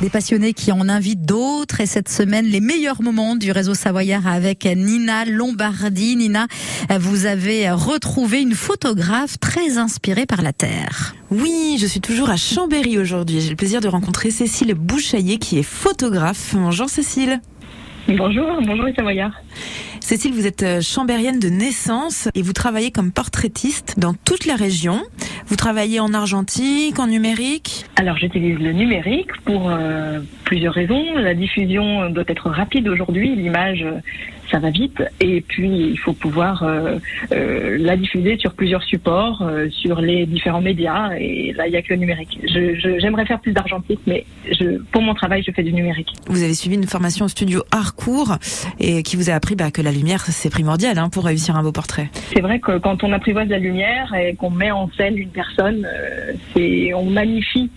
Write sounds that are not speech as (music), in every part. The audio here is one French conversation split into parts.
Des passionnés qui en invitent d'autres et cette semaine les meilleurs moments du réseau savoyard avec Nina Lombardi. Nina, vous avez retrouvé une photographe très inspirée par la Terre. Oui, je suis toujours à Chambéry aujourd'hui. J'ai le plaisir de rencontrer Cécile Bouchaillé qui est photographe. Bonjour Cécile. Bonjour, bonjour les Savoyards. Cécile, vous êtes euh, chambérienne de naissance et vous travaillez comme portraitiste dans toute la région. Vous travaillez en argentique, en numérique Alors j'utilise le numérique pour euh, plusieurs raisons. La diffusion doit être rapide aujourd'hui, l'image ça va vite. Et puis, il faut pouvoir euh, euh, la diffuser sur plusieurs supports, euh, sur les différents médias. Et là, il n'y a que le numérique. J'aimerais faire plus d'argentique, mais je, pour mon travail, je fais du numérique. Vous avez suivi une formation au studio Harcourt et qui vous a appris bah, que la lumière, c'est primordial hein, pour réussir un beau portrait. C'est vrai que quand on apprivoise la lumière et qu'on met en scène une personne, c'est on magnifie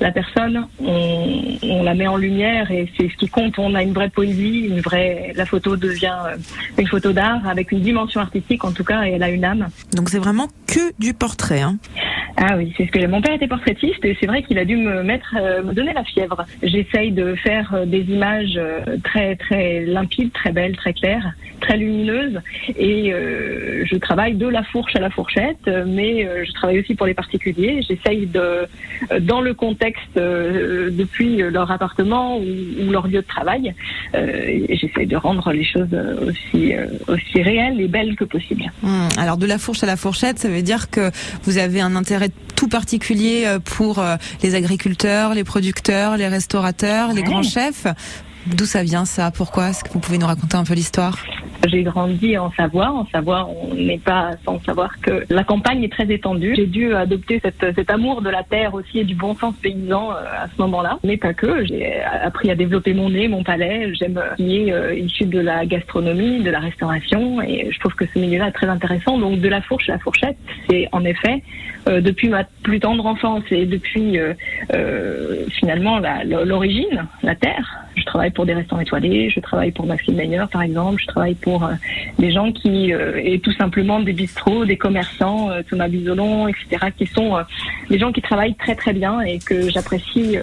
la personne, on, la met en lumière et c'est ce qui compte. On a une vraie poésie, une vraie. La photo devient euh, une photo d'art avec une dimension artistique en tout cas et elle a une âme. Donc c'est vraiment que du portrait. Hein. Ah oui, c'est ce que mon père était portraitiste et c'est vrai qu'il a dû me euh, donner la fièvre. J'essaye de faire euh, des images très très limpides, très belles, très claires, très lumineuses et je travaille de la fourche à la fourchette, mais je travaille aussi pour les particuliers. J'essaye de, dans le contexte euh, depuis leur appartement ou, leur lieu de travail. Euh, J'essaie de rendre les choses aussi, euh, aussi réelles et belles que possible. Hmm. alors de la fourche à la fourchette, ça veut dire que vous avez un intérêt tout particulier euh, pour les agriculteurs, les producteurs, les restaurateurs, les grands chefs. D'où ça vient ça? Pourquoi? Est-ce que vous pouvez nous raconter un peu l'histoire? J'ai grandi en Savoie. En Savoie, on n'est pas sans savoir que la campagne est très étendue. J'ai dû adopter cet amour de la terre aussi et du bon sens paysan euh, à ce moment-là. Mais pas que. J'ai appris à développer mon nez, mon palais. J'aime qui est euh, issu de la gastronomie, de la restauration. Et je trouve que ce milieu-là est très intéressant. Donc de la fourche à la fourchette, c'est en effet euh, depuis ma plus tendre enfance et depuis finalement l'origine, la terre. Je travaille pour des restaurants étoilés, je travaille pour Maxime Meyer par exemple, je travaille pour euh, des gens qui, euh, et tout simplement des bistrots, des commerçants, euh, Thomas Bisolon, etc., qui sont des gens qui travaillent très très bien et que j'apprécie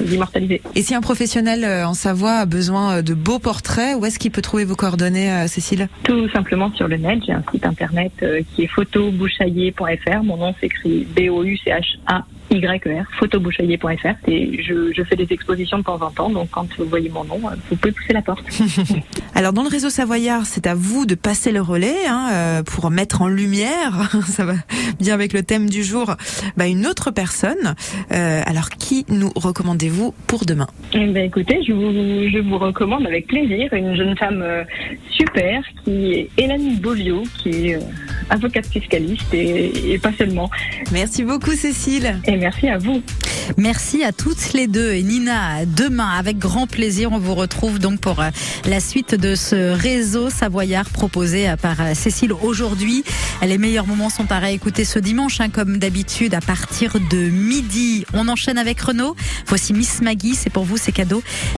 d'immortaliser. Et si un professionnel en Savoie a besoin de beaux portraits, où est-ce qu'il peut trouver vos coordonnées, Cécile? Tout simplement sur le net. J'ai un site internet qui est photobouchailler.fr. Mon nom s'écrit B-O-U-C-H-A YER, photobouchailler.fr. Et je, je, fais des expositions de temps en temps, donc quand vous voyez mon nom, vous pouvez pousser la porte. (laughs) Alors dans le réseau Savoyard, c'est à vous de passer le relais hein, euh, pour mettre en lumière, (laughs) ça va bien avec le thème du jour, bah, une autre personne. Euh, alors qui nous recommandez-vous pour demain? Eh ben, Écoutez, je vous, je vous recommande avec plaisir une jeune femme euh, super qui est Hélène Bovio, qui est avocate fiscaliste et, et, pas seulement. Merci beaucoup Cécile. Et merci à vous. Merci à toutes les deux. Et Nina, demain, avec grand plaisir, on vous retrouve donc pour euh, la suite de ce réseau savoyard proposé euh, par euh, Cécile aujourd'hui. Les meilleurs moments sont à réécouter ce dimanche, hein, comme d'habitude, à partir de midi. On enchaîne avec Renaud. Voici Miss Maggie, c'est pour vous, c'est cadeau.